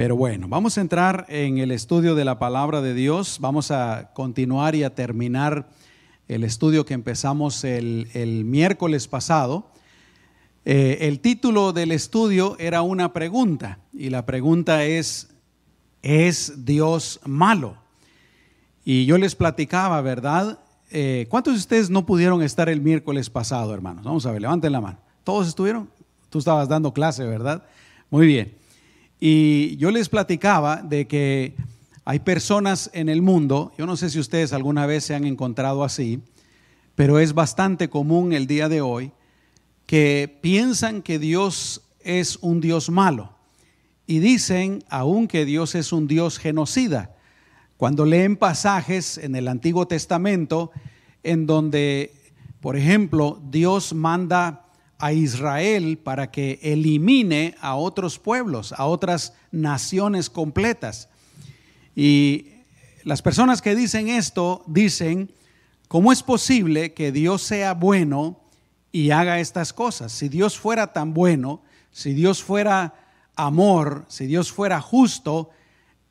Pero bueno, vamos a entrar en el estudio de la palabra de Dios. Vamos a continuar y a terminar el estudio que empezamos el, miércoles pasado. Eh, el título del estudio era una pregunta y la pregunta es, ¿es Dios malo? Y yo les platicaba, ¿verdad? Eh, ¿Cuántos de ustedes no pudieron estar el miércoles pasado, hermanos? Vamos a ver, levanten la mano. ¿Todos estuvieron? Tú estabas dando clase, ¿verdad? Muy bien. Y yo les platicaba de que hay personas en el mundo, yo no sé si ustedes alguna vez se han encontrado así, pero es bastante común el día de hoy, que piensan que Dios es un Dios malo y dicen aún que Dios es un Dios genocida. Cuando leen pasajes en el Antiguo Testamento en donde, por ejemplo, Dios manda a Israel para que elimine a otros pueblos, a otras naciones completas. Y las personas que dicen esto dicen, ¿cómo es posible que Dios sea bueno y haga estas cosas? Si Dios fuera tan bueno, si Dios fuera amor, si Dios fuera justo,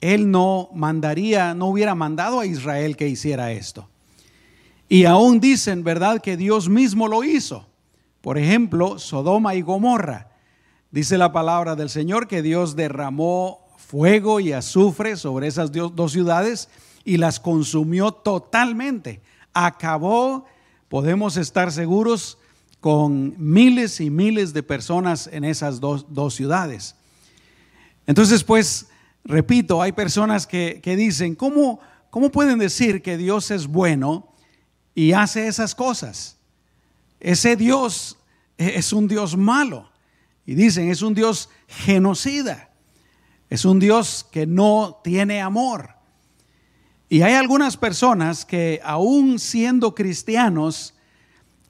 Él no mandaría, no hubiera mandado a Israel que hiciera esto. Y aún dicen, ¿verdad?, que Dios mismo lo hizo. Por ejemplo, Sodoma y Gomorra. Dice la palabra del Señor que Dios derramó fuego y azufre sobre esas dos ciudades y las consumió totalmente. Acabó, podemos estar seguros, con miles y miles de personas en esas dos, ciudades. Entonces, pues, repito, hay personas que, que dicen, ¿cómo, ¿cómo pueden decir que Dios es bueno y hace esas cosas? Ese Dios es un Dios malo. Y dicen, es un Dios genocida. Es un Dios que no tiene amor. Y hay algunas personas que aún siendo cristianos,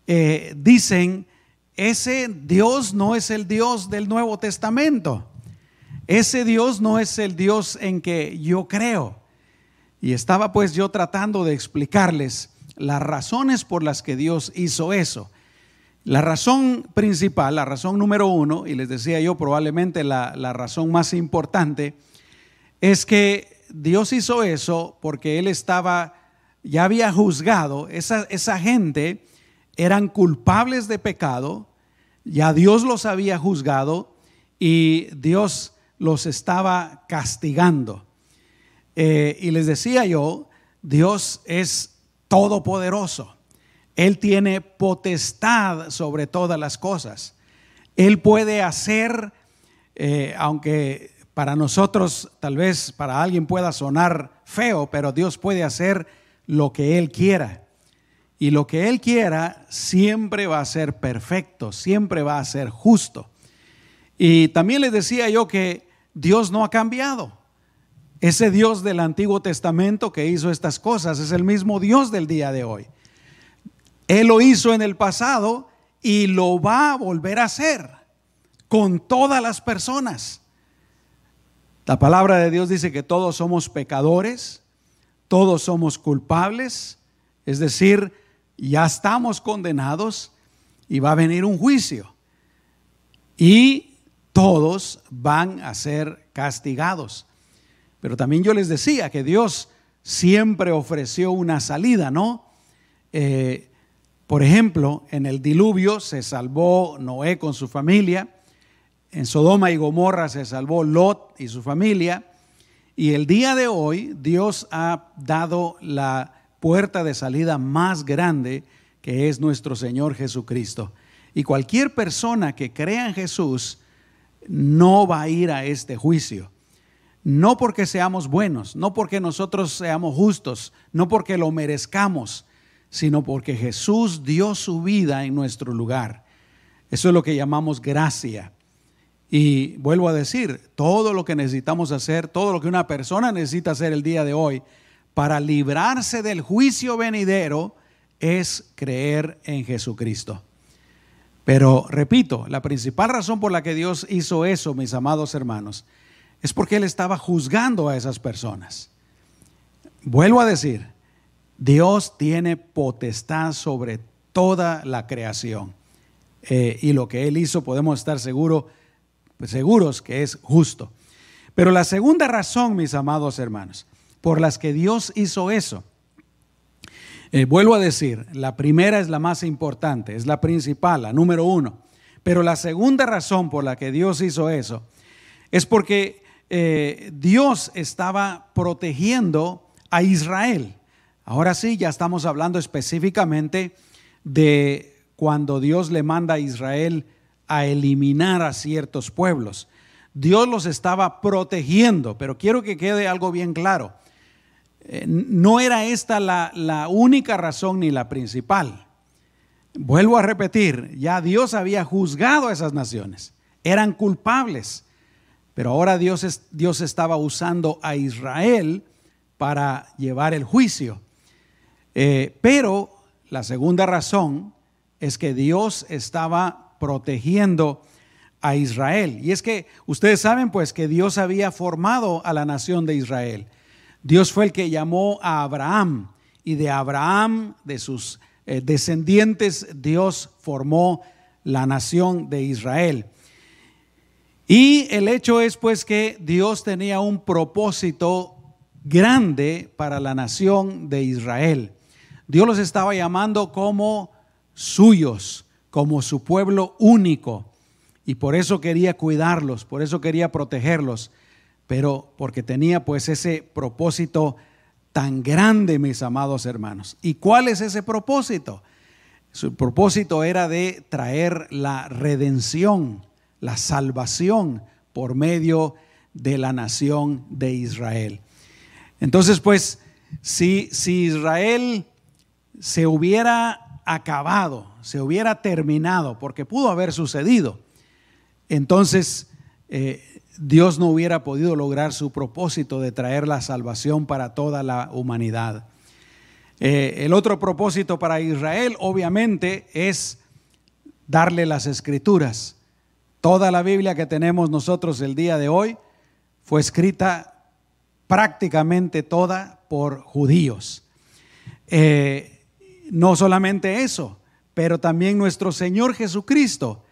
eh, dicen, ese Dios no es el Dios del Nuevo Testamento. Ese Dios no es el Dios en que yo creo. Y estaba pues yo tratando de explicarles las razones por las que Dios hizo eso. La razón principal, la razón número uno, y les decía yo probablemente la, razón más importante, es que Dios hizo eso porque Él estaba, ya había juzgado, esa, esa gente eran culpables de pecado, ya Dios los había juzgado y Dios los estaba castigando. Eh, y les decía yo, Dios es todopoderoso. Él tiene potestad sobre todas las cosas. Él puede hacer, eh, aunque para nosotros tal vez para alguien pueda sonar feo, pero Dios puede hacer lo que Él quiera. Y lo que Él quiera siempre va a ser perfecto, siempre va a ser justo. Y también les decía yo que Dios no ha cambiado. Ese Dios del Antiguo Testamento que hizo estas cosas es el mismo Dios del día de hoy. Él lo hizo en el pasado y lo va a volver a hacer con todas las personas. La palabra de Dios dice que todos somos pecadores, todos somos culpables, es decir, ya estamos condenados y va a venir un juicio. Y todos van a ser castigados. Pero también yo les decía que Dios siempre ofreció una salida, ¿no? Eh, por ejemplo, en el diluvio se salvó Noé con su familia, en Sodoma y Gomorra se salvó Lot y su familia, y el día de hoy Dios ha dado la puerta de salida más grande que es nuestro Señor Jesucristo. Y cualquier persona que crea en Jesús no va a ir a este juicio. No porque seamos buenos, no porque nosotros seamos justos, no porque lo merezcamos, sino porque Jesús dio su vida en nuestro lugar. Eso es lo que llamamos gracia. Y vuelvo a decir, todo lo que necesitamos hacer, todo lo que una persona necesita hacer el día de hoy para librarse del juicio venidero es creer en Jesucristo. Pero repito, la principal razón por la que Dios hizo eso, mis amados hermanos, es porque Él estaba juzgando a esas personas. Vuelvo a decir, Dios tiene potestad sobre toda la creación. Eh, y lo que Él hizo podemos estar seguro, pues seguros que es justo. Pero la segunda razón, mis amados hermanos, por las que Dios hizo eso, eh, vuelvo a decir, la primera es la más importante, es la principal, la número uno. Pero la segunda razón por la que Dios hizo eso es porque eh, Dios estaba protegiendo a Israel. Ahora sí, ya estamos hablando específicamente de cuando Dios le manda a Israel a eliminar a ciertos pueblos. Dios los estaba protegiendo, pero quiero que quede algo bien claro. Eh, no era esta la, la única razón ni la principal. Vuelvo a repetir, ya Dios había juzgado a esas naciones, eran culpables, pero ahora Dios, Dios estaba usando a Israel para llevar el juicio. Eh, pero la segunda razón es que Dios estaba protegiendo a Israel. Y es que ustedes saben pues que Dios había formado a la nación de Israel. Dios fue el que llamó a Abraham y de Abraham, de sus eh, descendientes, Dios formó la nación de Israel. Y el hecho es pues que Dios tenía un propósito grande para la nación de Israel. Dios los estaba llamando como suyos, como su pueblo único. Y por eso quería cuidarlos, por eso quería protegerlos, pero porque tenía pues ese propósito tan grande, mis amados hermanos. ¿Y cuál es ese propósito? Su propósito era de traer la redención, la salvación por medio de la nación de Israel. Entonces, pues, si, si Israel se hubiera acabado, se hubiera terminado, porque pudo haber sucedido, entonces eh, Dios no hubiera podido lograr su propósito de traer la salvación para toda la humanidad. Eh, el otro propósito para Israel, obviamente, es darle las escrituras. Toda la Biblia que tenemos nosotros el día de hoy fue escrita prácticamente toda por judíos. Eh, no solamente eso, pero también nuestro Señor Jesucristo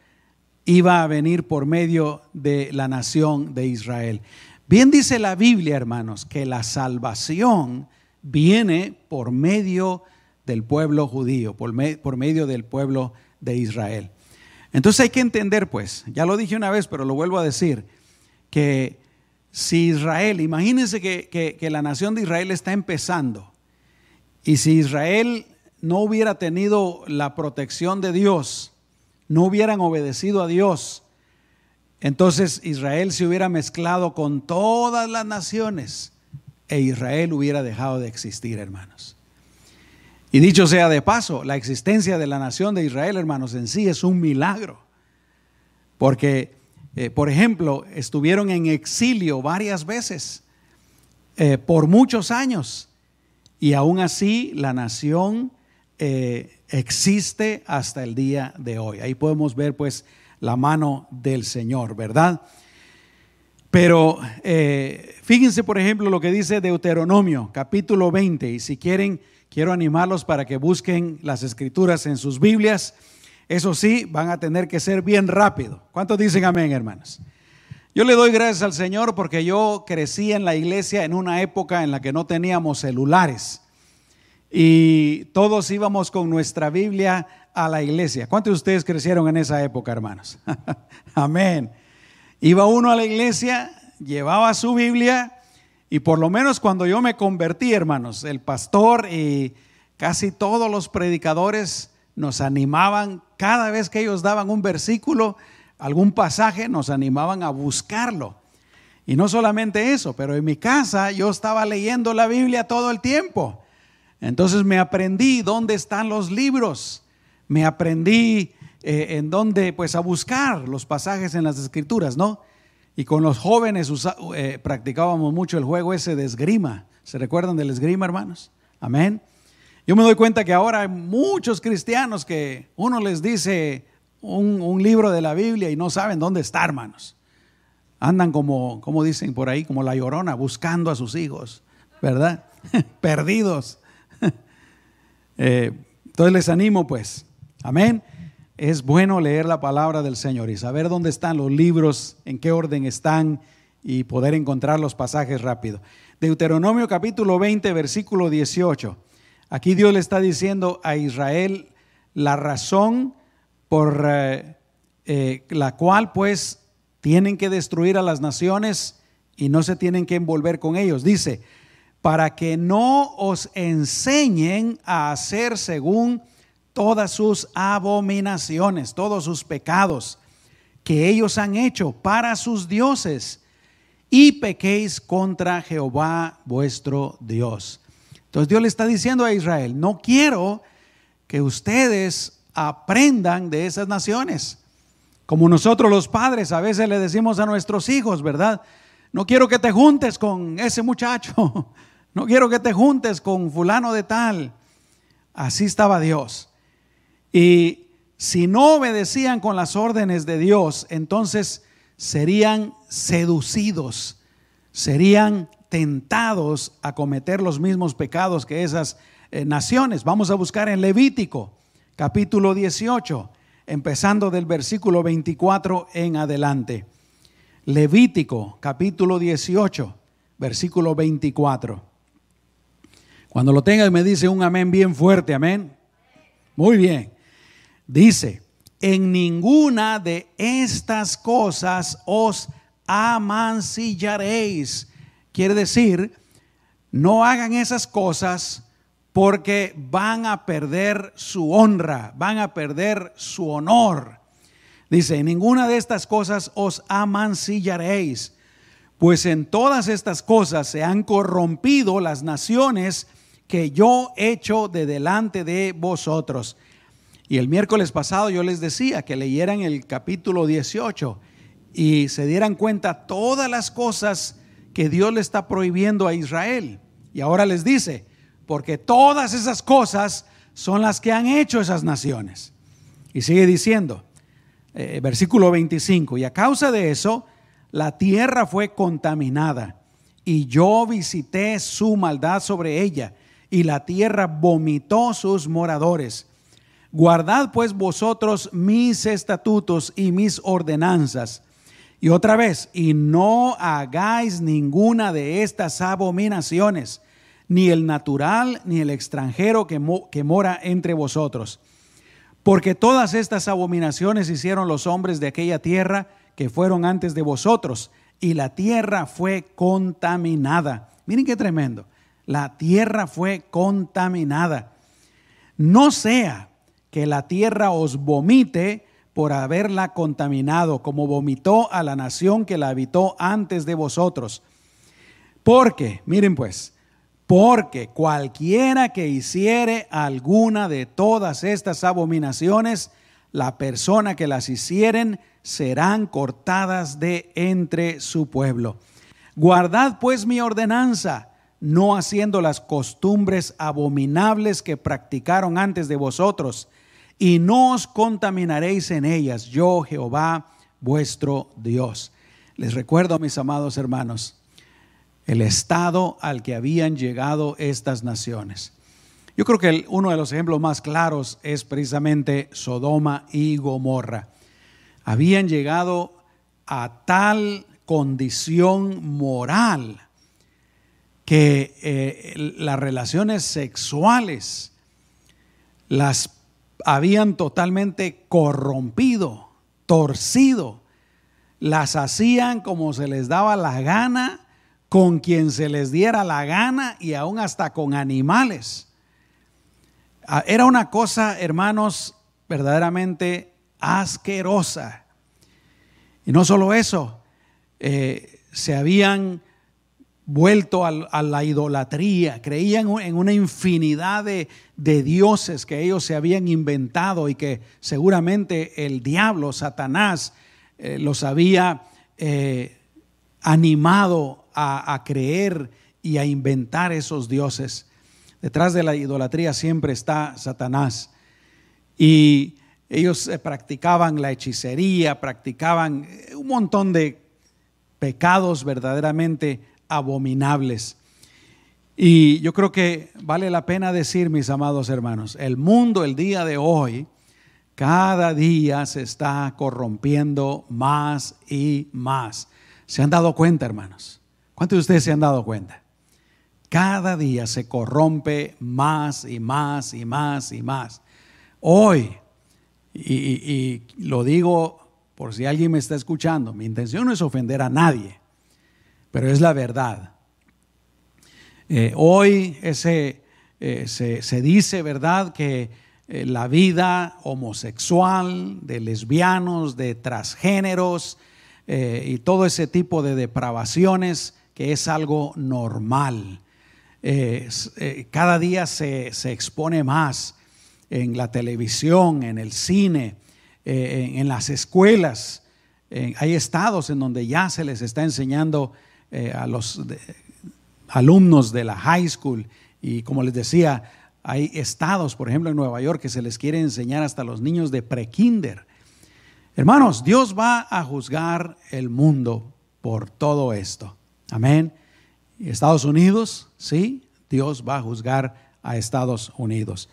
iba a venir por medio de la nación de Israel. Bien dice la Biblia, hermanos, que la salvación viene por medio del pueblo judío, por, medio del pueblo de Israel. Entonces hay que entender, pues, ya lo dije una vez, pero lo vuelvo a decir, que si Israel, imagínense que, que la nación de Israel está empezando, y si Israel no hubiera tenido la protección de Dios, no hubieran obedecido a Dios, entonces Israel se hubiera mezclado con todas las naciones e Israel hubiera dejado de existir, hermanos. Y dicho sea de paso, la existencia de la nación de Israel, hermanos, en sí es un milagro. Porque, eh, por ejemplo, estuvieron en exilio varias veces, eh, por muchos años, y aún así la nación eh, existe hasta el día de hoy. Ahí podemos ver pues la mano del Señor, ¿verdad? Pero eh, fíjense, por ejemplo, lo que dice Deuteronomio, capítulo 20, y si quieren, quiero animarlos para que busquen las escrituras en sus Biblias. Eso sí, van a tener que ser bien rápido. ¿Cuántos dicen amén, hermanos? Yo le doy gracias al Señor porque yo crecí en la iglesia en una época en la que no teníamos celulares y todos íbamos con nuestra Biblia a la iglesia. ¿Cuántos de ustedes crecieron en esa época, hermanos? Amén. Iba uno a la iglesia, llevaba su Biblia y por lo menos cuando yo me convertí, hermanos, el pastor y casi todos los predicadores nos animaban, cada vez que ellos daban un versículo, algún pasaje, nos animaban a buscarlo. Y no solamente eso, pero en mi casa yo estaba leyendo la Biblia todo el tiempo. Entonces me aprendí dónde están los libros, me aprendí eh, en dónde, pues a buscar los pasajes en las escrituras, ¿no? Y con los jóvenes eh, practicábamos mucho el juego ese de esgrima. ¿Se recuerdan del esgrima, hermanos? Amén. Yo me doy cuenta que ahora hay muchos cristianos que uno les dice un, un libro de la Biblia y no saben dónde está, hermanos. Andan como, como dicen por ahí, como la llorona, buscando a sus hijos, ¿verdad? Perdidos. Eh, entonces les animo pues, amén. Es bueno leer la palabra del Señor y saber dónde están los libros, en qué orden están y poder encontrar los pasajes rápido. Deuteronomio capítulo 20, versículo 18. Aquí Dios le está diciendo a Israel la razón por eh, eh, la cual pues tienen que destruir a las naciones y no se tienen que envolver con ellos. Dice, para que no os enseñen a hacer según todas sus abominaciones, todos sus pecados que ellos han hecho para sus dioses y pequéis contra Jehová vuestro Dios. Entonces Dios le está diciendo a Israel, no quiero que ustedes aprendan de esas naciones. Como nosotros los padres a veces le decimos a nuestros hijos, ¿verdad? No quiero que te juntes con ese muchacho. No quiero que te juntes con fulano de tal. Así estaba Dios. Y si no obedecían con las órdenes de Dios, entonces serían seducidos, serían tentados a cometer los mismos pecados que esas eh, naciones. Vamos a buscar en Levítico, capítulo 18, empezando del versículo 24 en adelante. Levítico, capítulo 18, versículo 24. Cuando lo tenga me dice un amén bien fuerte, amén. Muy bien. Dice, en ninguna de estas cosas os amancillaréis. Quiere decir, no hagan esas cosas porque van a perder su honra, van a perder su honor. Dice, en ninguna de estas cosas os amancillaréis, pues en todas estas cosas se han corrompido las naciones que yo he hecho de delante de vosotros. Y el miércoles pasado yo les decía que leyeran el capítulo 18 y se dieran cuenta todas las cosas que Dios le está prohibiendo a Israel. Y ahora les dice, porque todas esas cosas son las que han hecho esas naciones. Y sigue diciendo, eh, versículo 25, y a causa de eso, la tierra fue contaminada y yo visité su maldad sobre ella y la tierra vomitó sus moradores. Guardad pues vosotros mis estatutos y mis ordenanzas. Y otra vez, y no hagáis ninguna de estas abominaciones, ni el natural, ni el extranjero que, que mora entre vosotros. Porque todas estas abominaciones hicieron los hombres de aquella tierra que fueron antes de vosotros, y la tierra fue contaminada. Miren qué tremendo la tierra fue contaminada. No sea que la tierra os vomite por haberla contaminado, como vomitó a la nación que la habitó antes de vosotros. Porque, miren pues, porque cualquiera que hiciere alguna de todas estas abominaciones, la persona que las hicieren serán cortadas de entre su pueblo. Guardad pues mi ordenanza no haciendo las costumbres abominables que practicaron antes de vosotros, y no os contaminaréis en ellas, yo Jehová vuestro Dios. Les recuerdo, mis amados hermanos, el estado al que habían llegado estas naciones. Yo creo que uno de los ejemplos más claros es precisamente Sodoma y Gomorra. Habían llegado a tal condición moral que eh, las relaciones sexuales las habían totalmente corrompido, torcido, las hacían como se les daba la gana, con quien se les diera la gana y aún hasta con animales. Ah, era una cosa, hermanos, verdaderamente asquerosa. Y no solo eso, eh, se habían vuelto a, la idolatría, creían en una infinidad de, dioses que ellos se habían inventado y que seguramente el diablo, Satanás, eh, los había eh, animado a, a creer y a inventar esos dioses. Detrás de la idolatría siempre está Satanás. Y ellos eh, practicaban la hechicería, practicaban un montón de pecados verdaderamente abominables. Y yo creo que vale la pena decir, mis amados hermanos, el mundo el día de hoy, cada día se está corrompiendo más y más. ¿Se han dado cuenta, hermanos? ¿Cuántos de ustedes se han dado cuenta? Cada día se corrompe más y más y más y más. Hoy, y, lo digo por si alguien me está escuchando, mi intención no es ofender a nadie, pero es la verdad. Eh, hoy eh, se, dice, ¿verdad?, que eh, la vida homosexual, de lesbianos, de transgéneros y todo ese tipo de depravaciones, que es algo normal. cada día se, se expone más en la televisión, en el cine, en, las escuelas. hay estados en donde ya se les está enseñando eh, a los alumnos de la high school y como les decía, hay estados, por ejemplo en Nueva York, que se les quiere enseñar hasta los niños de prekinder. Hermanos, Dios va a juzgar el mundo por todo esto. Amén. Estados Unidos, sí, Dios va a juzgar a Estados Unidos.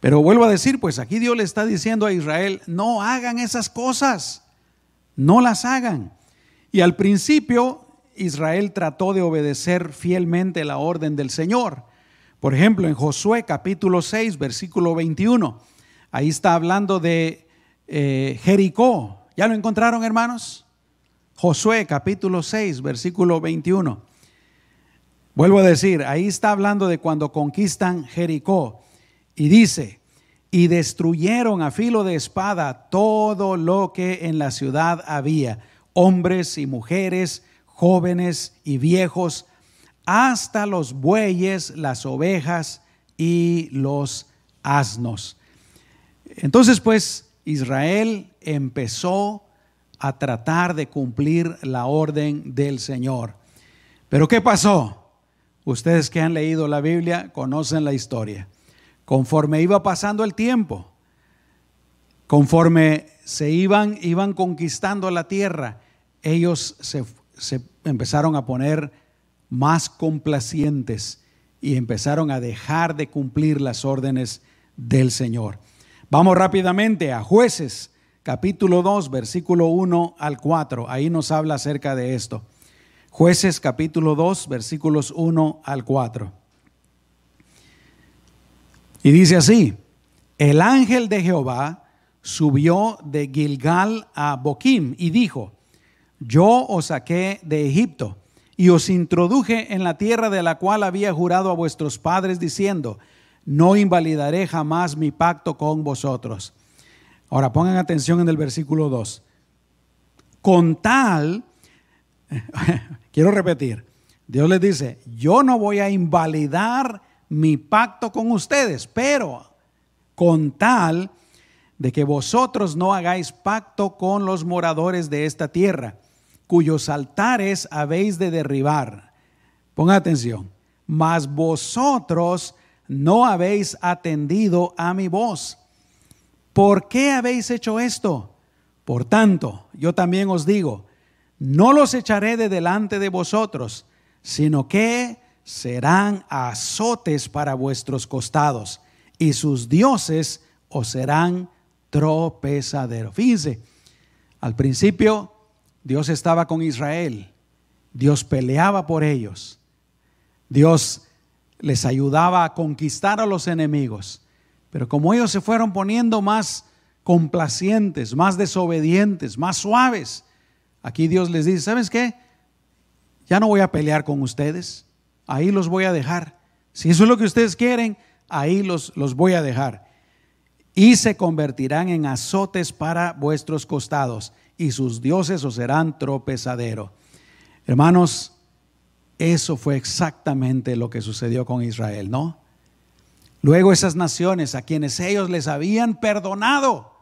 Pero vuelvo a decir, pues aquí Dios le está diciendo a Israel, no hagan esas cosas, no las hagan. Y al principio Israel trató de obedecer fielmente la orden del Señor. Por ejemplo, en Josué capítulo 6, versículo 21, ahí está hablando de eh, Jericó. ¿Ya lo encontraron, hermanos? Josué capítulo 6, versículo 21. Vuelvo a decir, ahí está hablando de cuando conquistan Jericó. Y dice, y destruyeron a filo de espada todo lo que en la ciudad había, hombres y mujeres, jóvenes y viejos, hasta los bueyes, las ovejas y los asnos. Entonces pues Israel empezó a tratar de cumplir la orden del Señor. Pero ¿qué pasó? Ustedes que han leído la Biblia conocen la historia. Conforme iba pasando el tiempo, conforme se iban, iban conquistando la tierra, ellos se, se empezaron a poner más complacientes y empezaron a dejar de cumplir las órdenes del Señor. Vamos rápidamente a jueces, capítulo 2, versículo 1 al 4. Ahí nos habla acerca de esto. Jueces capítulo 2, versículos 1 al 4. Y dice así, el ángel de Jehová subió de Gilgal a Boquim y dijo, yo os saqué de Egipto y os introduje en la tierra de la cual había jurado a vuestros padres diciendo, no invalidaré jamás mi pacto con vosotros. Ahora pongan atención en el versículo 2. Con tal, quiero repetir, Dios les dice, yo no voy a invalidar mi pacto con ustedes, pero con tal de que vosotros no hagáis pacto con los moradores de esta tierra, cuyos altares habéis de derribar. Ponga atención, mas vosotros no habéis atendido a mi voz. ¿Por qué habéis hecho esto? Por tanto, yo también os digo, no los echaré de delante de vosotros, sino que serán azotes para vuestros costados y sus dioses os serán tropezaderos. Fíjense, al principio Dios estaba con Israel, Dios peleaba por ellos, Dios les ayudaba a conquistar a los enemigos, pero como ellos se fueron poniendo más complacientes, más desobedientes, más suaves, aquí Dios les dice, ¿sabes qué? Ya no voy a pelear con ustedes ahí los voy a dejar. Si eso es lo que ustedes quieren, ahí los, los voy a dejar. Y se convertirán en azotes para vuestros costados, y sus dioses os serán tropezadero. Hermanos, eso fue exactamente lo que sucedió con Israel, ¿no? Luego esas naciones a quienes ellos les habían perdonado,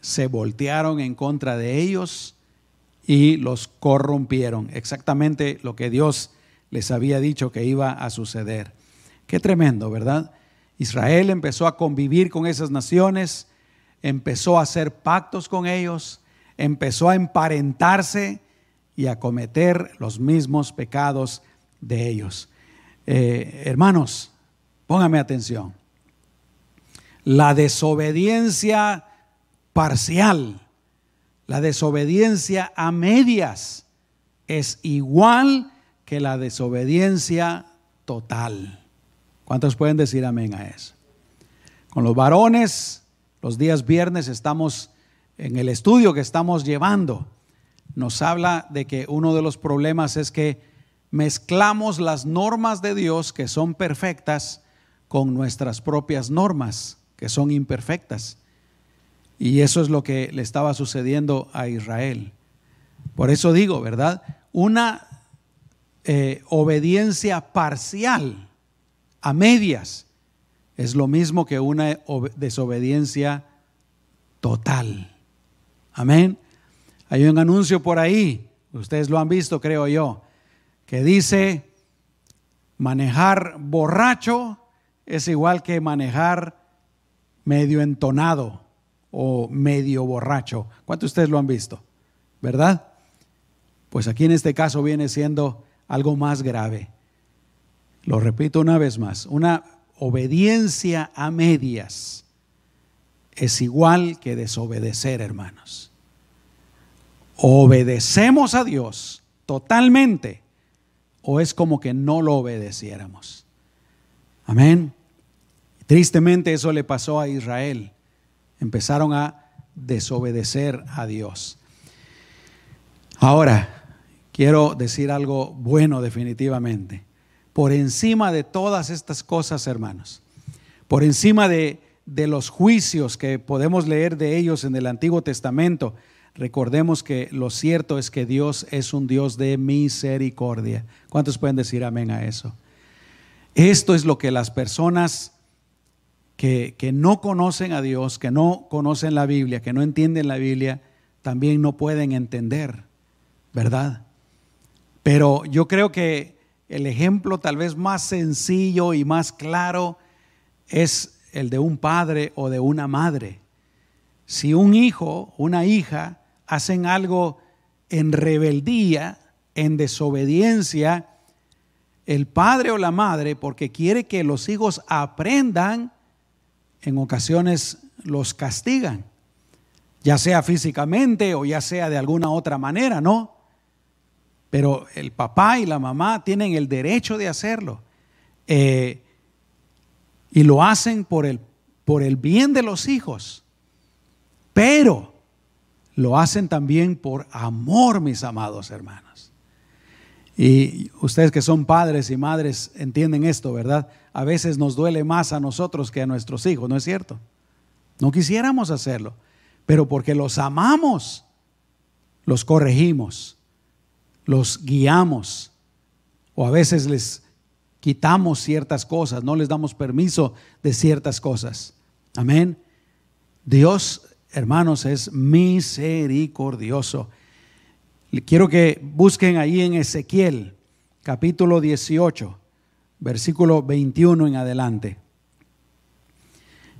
se voltearon en contra de ellos y los corrompieron. Exactamente lo que Dios les había dicho que iba a suceder. Qué tremendo, ¿verdad? Israel empezó a convivir con esas naciones, empezó a hacer pactos con ellos, empezó a emparentarse y a cometer los mismos pecados de ellos. Eh, hermanos, póngame atención. La desobediencia parcial, la desobediencia a medias, es igual que la desobediencia total. ¿Cuántos pueden decir amén a eso? Con los varones, los días viernes estamos en el estudio que estamos llevando. Nos habla de que uno de los problemas es que mezclamos las normas de Dios que son perfectas con nuestras propias normas que son imperfectas. Y eso es lo que le estaba sucediendo a Israel. Por eso digo, ¿verdad? Una eh, obediencia parcial, a medias, es lo mismo que una desobediencia total. Amén. Hay un anuncio por ahí, ustedes lo han visto, creo yo, que dice, manejar borracho es igual que manejar medio entonado o medio borracho. ¿Cuántos de ustedes lo han visto? ¿Verdad? Pues aquí en este caso viene siendo algo más grave. Lo repito una vez más, una obediencia a medias es igual que desobedecer, hermanos. Obedecemos a Dios totalmente o es como que no lo obedeciéramos. Amén. Tristemente eso le pasó a Israel. Empezaron a desobedecer a Dios. Ahora, quiero decir algo bueno definitivamente. Por encima de todas estas cosas, hermanos, por encima de, de los juicios que podemos leer de ellos en el Antiguo Testamento, recordemos que lo cierto es que Dios es un Dios de misericordia. ¿Cuántos pueden decir amén a eso? Esto es lo que las personas que, no conocen a Dios, que no conocen la Biblia, que no entienden la Biblia, también no pueden entender, ¿verdad? Pero yo creo que el ejemplo tal vez más sencillo y más claro es el de un padre o de una madre. Si un hijo, una hija, hacen algo en rebeldía, en desobediencia, el padre o la madre, porque quiere que los hijos aprendan, en ocasiones los castigan, ya sea físicamente o ya sea de alguna otra manera, ¿no? Pero el papá y la mamá tienen el derecho de hacerlo. Eh, y lo hacen por el, por el bien de los hijos. Pero lo hacen también por amor, mis amados hermanos. Y ustedes que son padres y madres entienden esto, ¿verdad? A veces nos duele más a nosotros que a nuestros hijos, ¿no es cierto? No quisiéramos hacerlo, pero porque los amamos, los corregimos, los guiamos, o a veces les quitamos ciertas cosas, no les damos permiso de ciertas cosas. Amén. Dios, hermanos, es misericordioso. Quiero que busquen ahí en Ezequiel, capítulo 18, versículo 21 en adelante.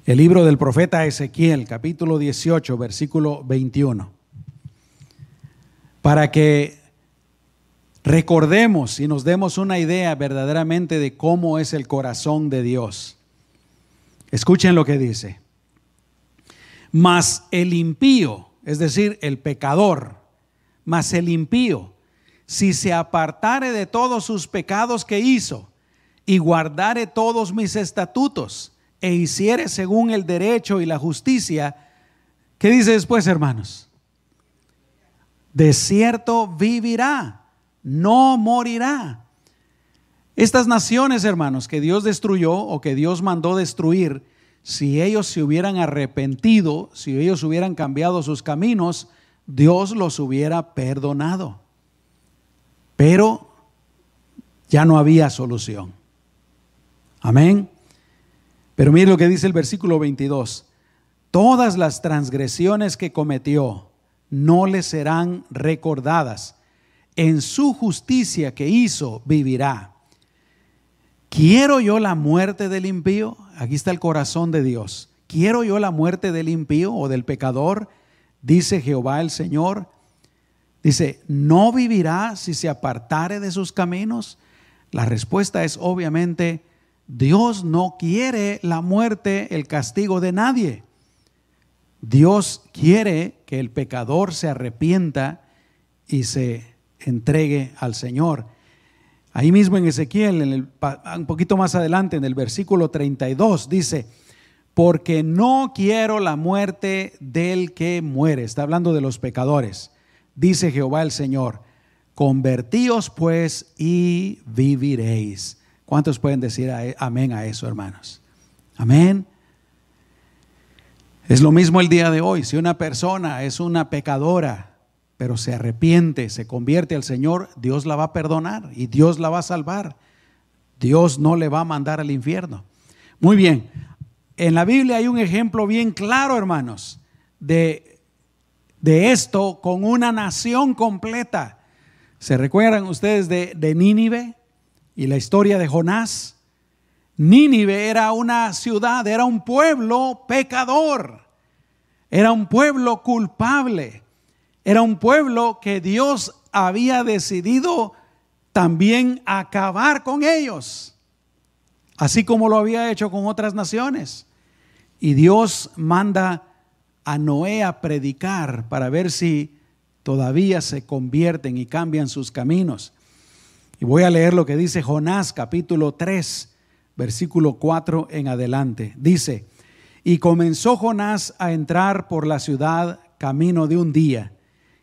El libro del profeta Ezequiel, capítulo 18, versículo 21. Para que recordemos y nos demos una idea verdaderamente de cómo es el corazón de Dios. Escuchen lo que dice. Mas el impío, es decir, el pecador, mas el impío, si se apartare de todos sus pecados que hizo y guardare todos mis estatutos e hiciere según el derecho y la justicia, ¿qué dice después, hermanos? De cierto vivirá, no morirá. Estas naciones, hermanos, que Dios destruyó o que Dios mandó destruir, si ellos se hubieran arrepentido, si ellos hubieran cambiado sus caminos, Dios los hubiera perdonado. Pero ya no había solución. Amén. Pero mire lo que dice el versículo 22. Todas las transgresiones que cometió no le serán recordadas. En su justicia que hizo vivirá. ¿Quiero yo la muerte del impío? Aquí está el corazón de Dios. ¿Quiero yo la muerte del impío o del pecador? dice Jehová el Señor. Dice, ¿no vivirá si se apartare de sus caminos? La respuesta es obviamente, Dios no quiere la muerte, el castigo de nadie. Dios quiere que el pecador se arrepienta y se entregue al Señor. Ahí mismo en Ezequiel, en el, un poquito más adelante, en el versículo 32, dice, porque no quiero la muerte del que muere. Está hablando de los pecadores. Dice Jehová el Señor, convertíos pues y viviréis. ¿Cuántos pueden decir amén a eso, hermanos? Amén. Es lo mismo el día de hoy. Si una persona es una pecadora, pero se arrepiente, se convierte al Señor, Dios la va a perdonar y Dios la va a salvar. Dios no le va a mandar al infierno. Muy bien, en la Biblia hay un ejemplo bien claro, hermanos, de, de esto con una nación completa. ¿Se recuerdan ustedes de, de Nínive y la historia de Jonás? Nínive era una ciudad, era un pueblo pecador, era un pueblo culpable, era un pueblo que Dios había decidido también acabar con ellos, así como lo había hecho con otras naciones. Y Dios manda a Noé a predicar para ver si todavía se convierten y cambian sus caminos. Y voy a leer lo que dice Jonás capítulo 3, versículo 4 en adelante. Dice, y comenzó Jonás a entrar por la ciudad camino de un día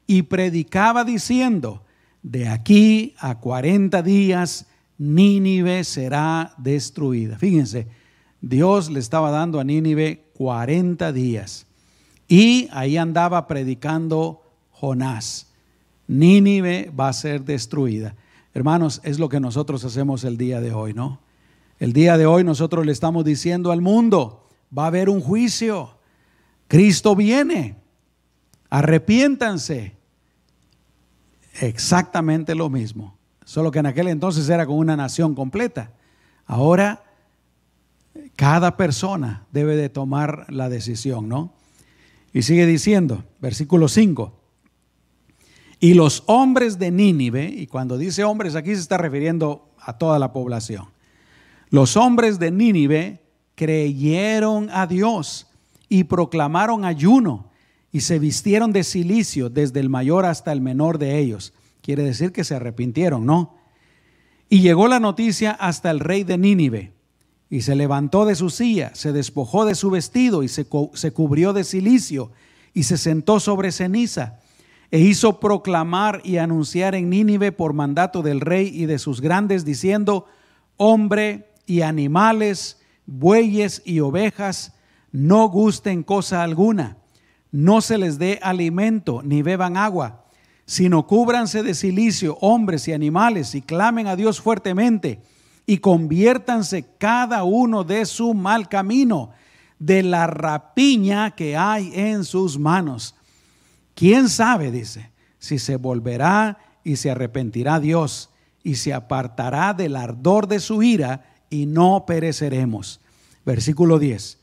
y predicaba diciendo, de aquí a 40 días Nínive será destruida. Fíjense, Dios le estaba dando a Nínive 40 días. Y ahí andaba predicando Jonás. Nínive va a ser destruida. Hermanos, es lo que nosotros hacemos el día de hoy, ¿no? El día de hoy nosotros le estamos diciendo al mundo, va a haber un juicio. Cristo viene. Arrepiéntanse. Exactamente lo mismo. Solo que en aquel entonces era con una nación completa. Ahora cada persona debe de tomar la decisión, ¿no? Y sigue diciendo, versículo 5. Y los hombres de Nínive, y cuando dice hombres aquí se está refiriendo a toda la población. Los hombres de Nínive creyeron a Dios y proclamaron ayuno y se vistieron de silicio desde el mayor hasta el menor de ellos. Quiere decir que se arrepintieron, ¿no? Y llegó la noticia hasta el rey de Nínive y se levantó de su silla, se despojó de su vestido y se, se cubrió de silicio y se sentó sobre ceniza e hizo proclamar y anunciar en Nínive por mandato del rey y de sus grandes, diciendo, hombre y animales, bueyes y ovejas, no gusten cosa alguna, no se les dé alimento ni beban agua, sino cúbranse de silicio hombres y animales y clamen a Dios fuertemente y conviértanse cada uno de su mal camino, de la rapiña que hay en sus manos. ¿Quién sabe, dice, si se volverá y se arrepentirá Dios y se apartará del ardor de su ira y no pereceremos? Versículo 10.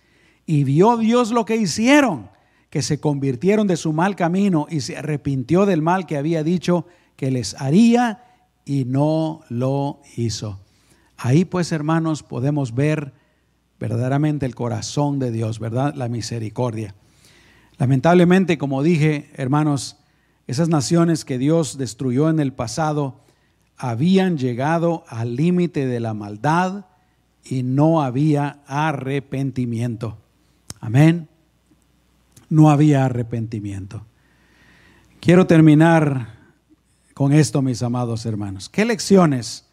Y vio Dios lo que hicieron, que se convirtieron de su mal camino y se arrepintió del mal que había dicho que les haría y no lo hizo. Ahí pues, hermanos, podemos ver verdaderamente el corazón de Dios, ¿verdad? La misericordia. Lamentablemente, como dije, hermanos, esas naciones que Dios destruyó en el pasado habían llegado al límite de la maldad y no había arrepentimiento. Amén. No había arrepentimiento. Quiero terminar con esto, mis amados hermanos. ¿Qué lecciones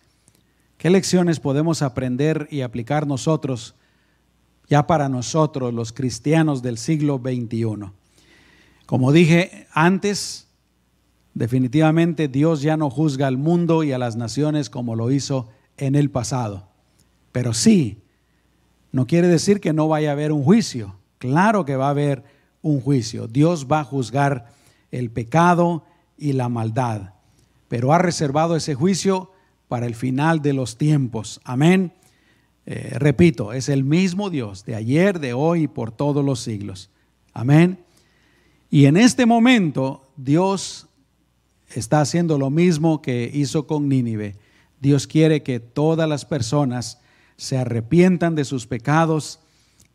¿Qué lecciones podemos aprender y aplicar nosotros, ya para nosotros, los cristianos del siglo XXI? Como dije antes, definitivamente Dios ya no juzga al mundo y a las naciones como lo hizo en el pasado. Pero sí, no quiere decir que no vaya a haber un juicio. Claro que va a haber un juicio. Dios va a juzgar el pecado y la maldad. Pero ha reservado ese juicio para el final de los tiempos. Amén. Eh, repito, es el mismo Dios de ayer, de hoy y por todos los siglos. Amén. Y en este momento Dios está haciendo lo mismo que hizo con Nínive. Dios quiere que todas las personas se arrepientan de sus pecados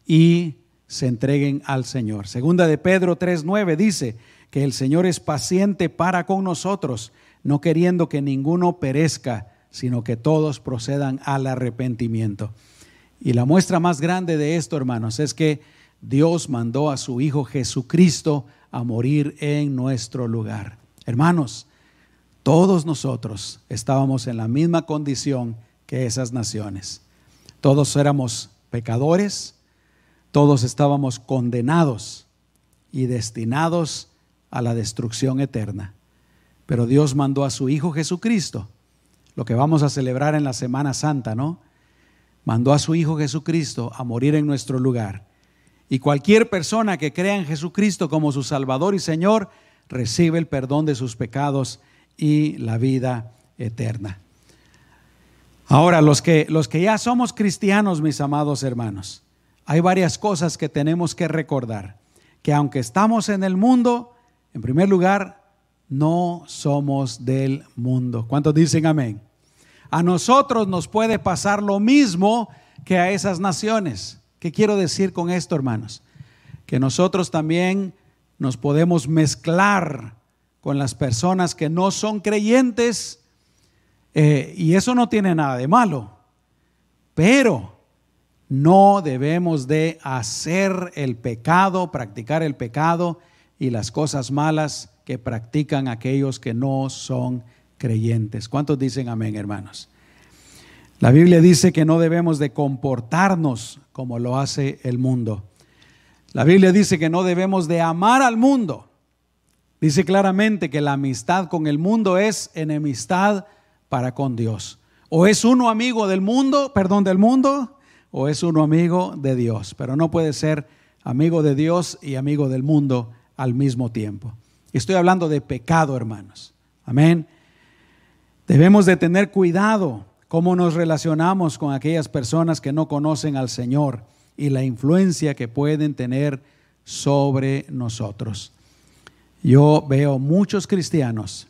y se entreguen al Señor. Segunda de Pedro 3:9 dice que el Señor es paciente para con nosotros no queriendo que ninguno perezca, sino que todos procedan al arrepentimiento. Y la muestra más grande de esto, hermanos, es que Dios mandó a su Hijo Jesucristo a morir en nuestro lugar. Hermanos, todos nosotros estábamos en la misma condición que esas naciones. Todos éramos pecadores, todos estábamos condenados y destinados a la destrucción eterna. Pero Dios mandó a su Hijo Jesucristo, lo que vamos a celebrar en la Semana Santa, ¿no? Mandó a su Hijo Jesucristo a morir en nuestro lugar. Y cualquier persona que crea en Jesucristo como su Salvador y Señor, recibe el perdón de sus pecados y la vida eterna. Ahora, los que, los que ya somos cristianos, mis amados hermanos, hay varias cosas que tenemos que recordar. Que aunque estamos en el mundo, en primer lugar, no somos del mundo. ¿Cuántos dicen amén? A nosotros nos puede pasar lo mismo que a esas naciones. ¿Qué quiero decir con esto, hermanos? Que nosotros también nos podemos mezclar con las personas que no son creyentes eh, y eso no tiene nada de malo. Pero no debemos de hacer el pecado, practicar el pecado y las cosas malas que practican aquellos que no son creyentes. ¿Cuántos dicen amén, hermanos? La Biblia dice que no debemos de comportarnos como lo hace el mundo. La Biblia dice que no debemos de amar al mundo. Dice claramente que la amistad con el mundo es enemistad para con Dios. O es uno amigo del mundo, perdón, del mundo, o es uno amigo de Dios. Pero no puede ser amigo de Dios y amigo del mundo al mismo tiempo. Estoy hablando de pecado, hermanos. Amén. Debemos de tener cuidado cómo nos relacionamos con aquellas personas que no conocen al Señor y la influencia que pueden tener sobre nosotros. Yo veo muchos cristianos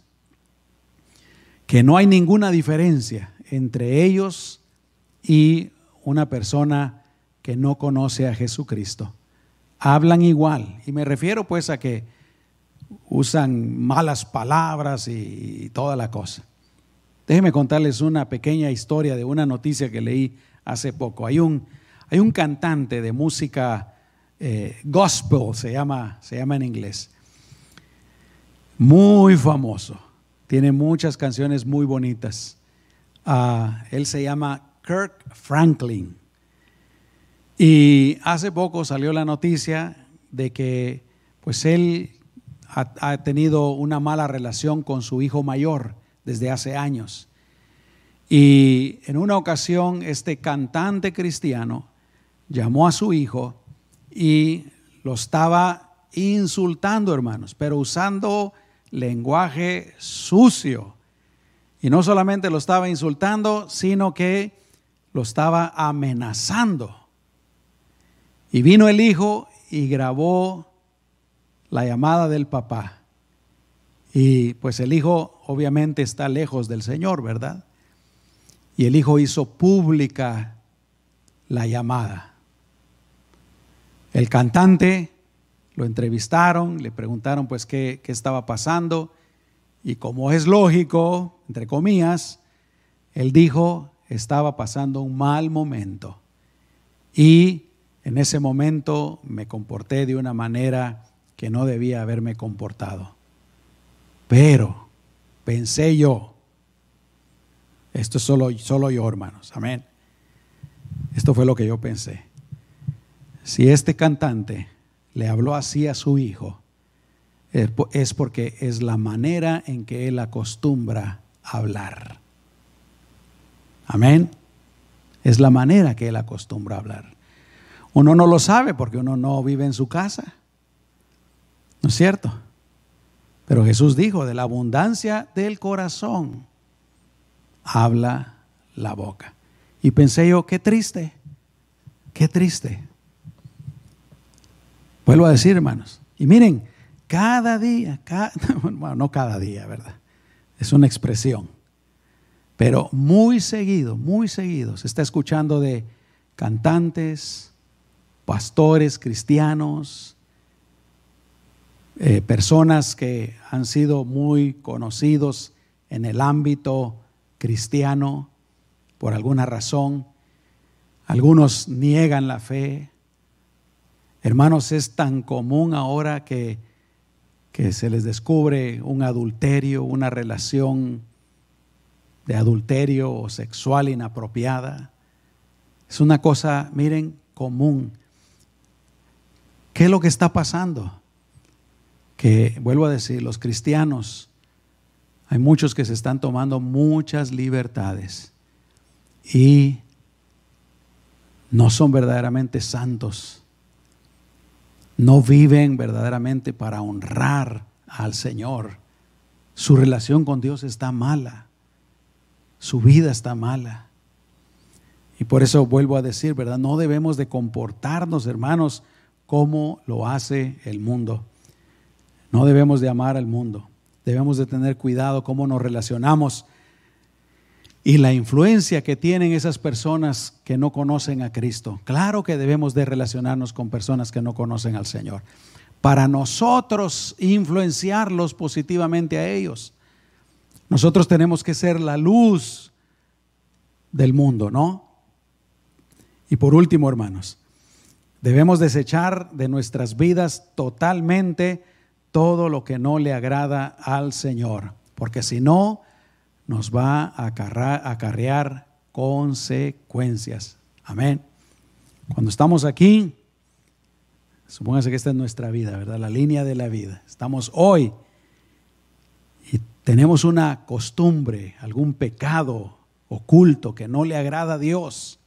que no hay ninguna diferencia entre ellos y una persona que no conoce a Jesucristo. Hablan igual. Y me refiero pues a que usan malas palabras y, toda la cosa. Déjenme contarles una pequeña historia de una noticia que leí hace poco. Hay un, hay un cantante de música eh, gospel, se llama, se llama en inglés, muy famoso tiene muchas canciones muy bonitas. Ah, él se llama Kirk Franklin. Y hace poco salió la noticia de que pues él ha, ha, tenido una mala relación con su hijo mayor desde hace años. Y en una ocasión este cantante cristiano llamó a su hijo y lo estaba insultando, hermanos, pero usando lenguaje sucio. Y no solamente lo estaba insultando, sino que lo estaba amenazando. Y vino el hijo y grabó la llamada del papá. Y pues el hijo obviamente está lejos del Señor, ¿verdad? Y el hijo hizo pública la llamada. El cantante lo entrevistaron, le preguntaron pues qué, qué estaba pasando y como es lógico, entre comillas, él dijo, estaba pasando un mal momento. Y en ese momento me comporté de una manera que no debía haberme comportado. Pero pensé yo, esto es solo, solo yo, hermanos, amén. Esto fue lo que yo pensé. Si este cantante le habló así a su hijo, es porque es la manera en que él acostumbra hablar. Amén. Es la manera que él acostumbra a hablar. Uno no lo sabe porque uno no vive en su casa. ¿No es cierto? Pero Jesús dijo, de la abundancia del corazón habla la boca. Y pensé yo, qué triste, qué triste. Vuelvo a decir, hermanos. Y miren, cada día, bueno, no cada día, ¿verdad? Es una expresión. Pero muy seguido, muy seguido se está escuchando de cantantes, pastores cristianos, eh, personas que han sido muy conocidos en el ámbito cristiano por alguna razón. Algunos niegan la fe. Hermanos, es tan común ahora que, que se les descubre un adulterio, una relación de adulterio o sexual inapropiada. Es una cosa, miren, común. ¿Qué es lo que está pasando? Que, vuelvo a decir, los cristianos, hay muchos que se están tomando muchas libertades y no son verdaderamente santos. No viven verdaderamente para honrar al Señor. Su relación con Dios está mala. Su vida está mala. Y por eso vuelvo a decir, ¿verdad? No debemos de comportarnos, hermanos, como lo hace el mundo. No debemos de amar al mundo. Debemos de tener cuidado cómo nos relacionamos y la influencia que tienen esas personas que no conocen a Cristo. Claro que debemos de relacionarnos con personas que no conocen al Señor. Para nosotros influenciarlos positivamente a ellos. Nosotros tenemos que ser la luz del mundo, ¿no? Y por último, hermanos, debemos desechar de nuestras vidas totalmente todo lo que no le agrada al Señor, porque si no, nos va a acarrear consecuencias. Amén. Cuando estamos aquí, supóngase que esta es nuestra vida, ¿verdad? La línea de la vida. Estamos hoy tenemos una costumbre, algún pecado oculto que no le agrada a Dios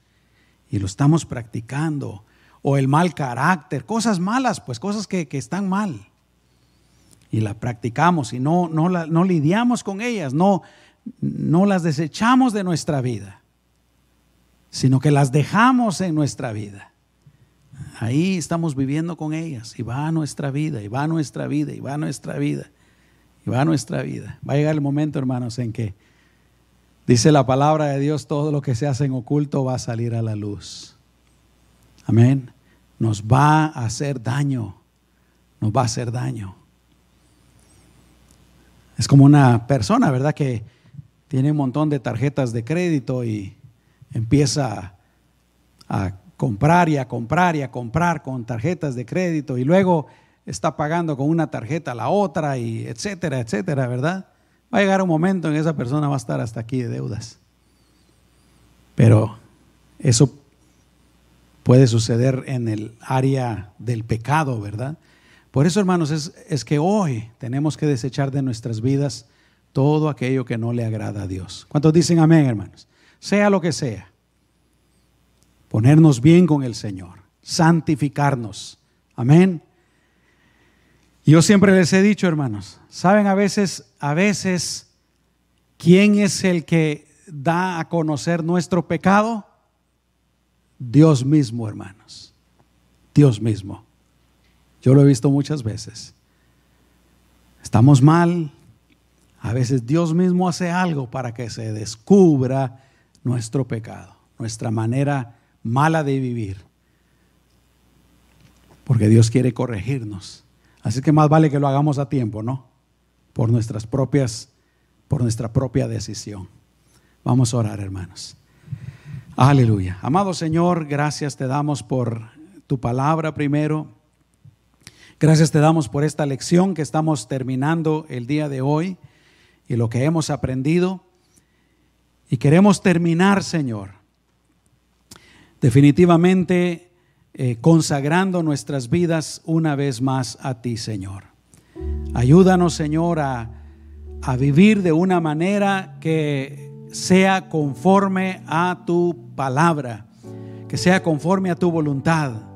y lo estamos practicando. O el mal carácter, cosas malas, pues cosas que, que están mal y la practicamos y no, no, la, no lidiamos con ellas, no, no las desechamos de nuestra vida, sino que las dejamos en nuestra vida. Ahí estamos viviendo con ellas y va a nuestra vida, y va a nuestra vida, y va a nuestra vida, va a nuestra vida. Va a llegar el momento, hermanos, en que dice la palabra de Dios, todo lo que se hace en oculto va a salir a la luz. Amén. Nos va a hacer daño, nos va a hacer daño. Es como una persona, ¿verdad? Que tiene un montón de tarjetas de crédito y empieza a comprar y a comprar y a comprar con tarjetas de crédito y luego está pagando con una tarjeta la otra y etcétera, etcétera, ¿verdad? Va a llegar un momento en que esa persona va a estar hasta aquí de deudas. Pero eso puede suceder en el área del pecado, ¿verdad? Por eso, hermanos, es, que hoy tenemos que desechar de nuestras vidas todo aquello que no le agrada a Dios. ¿Cuántos dicen amén, hermanos? Sea lo que sea. Ponernos bien con el Señor, santificarnos. Amén. Yo siempre les he dicho, hermanos, saben a veces, a veces, ¿quién es el que da a conocer nuestro pecado? Dios mismo, hermanos. Dios mismo. Yo lo he visto muchas veces. Estamos mal. A veces Dios mismo hace algo para que se descubra nuestro pecado, nuestra manera mala de vivir. Porque Dios quiere corregirnos. Así que más vale que lo hagamos a tiempo, ¿no? Por nuestras propias, por nuestra propia decisión. Vamos a orar, hermanos. Aleluya. Amado Señor, gracias te damos por tu palabra primero. Gracias te damos por esta lección que estamos terminando el día de hoy y lo que hemos aprendido. Y queremos terminar, Señor, definitivamente eh, consagrando nuestras vidas una vez más a ti, Señor. Ayúdanos, Señor, a, a vivir de una manera que sea conforme a tu palabra, que sea conforme a tu voluntad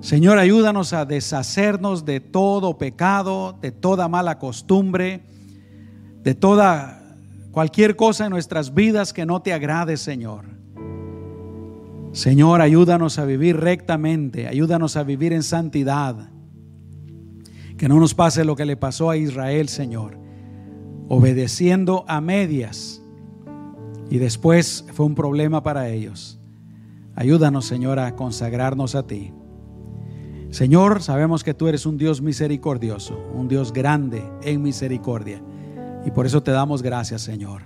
Señor, ayúdanos a deshacernos de todo pecado, de toda mala costumbre, de toda cualquier cosa en nuestras vidas que no te agrade, Señor. Señor, ayúdanos a vivir rectamente, ayúdanos a vivir en santidad. Que no nos pase lo que le pasó a Israel, Señor, obedeciendo a medias. Y después fue un problema para ellos. Ayúdanos, Señor, a consagrarnos a ti. Señor, sabemos que tú eres un Dios misericordioso, un Dios grande en misericordia. Y por eso te damos gracias, Señor.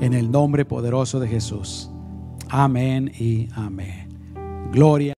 En el nombre poderoso de Jesús. Amén y amén. Gloria.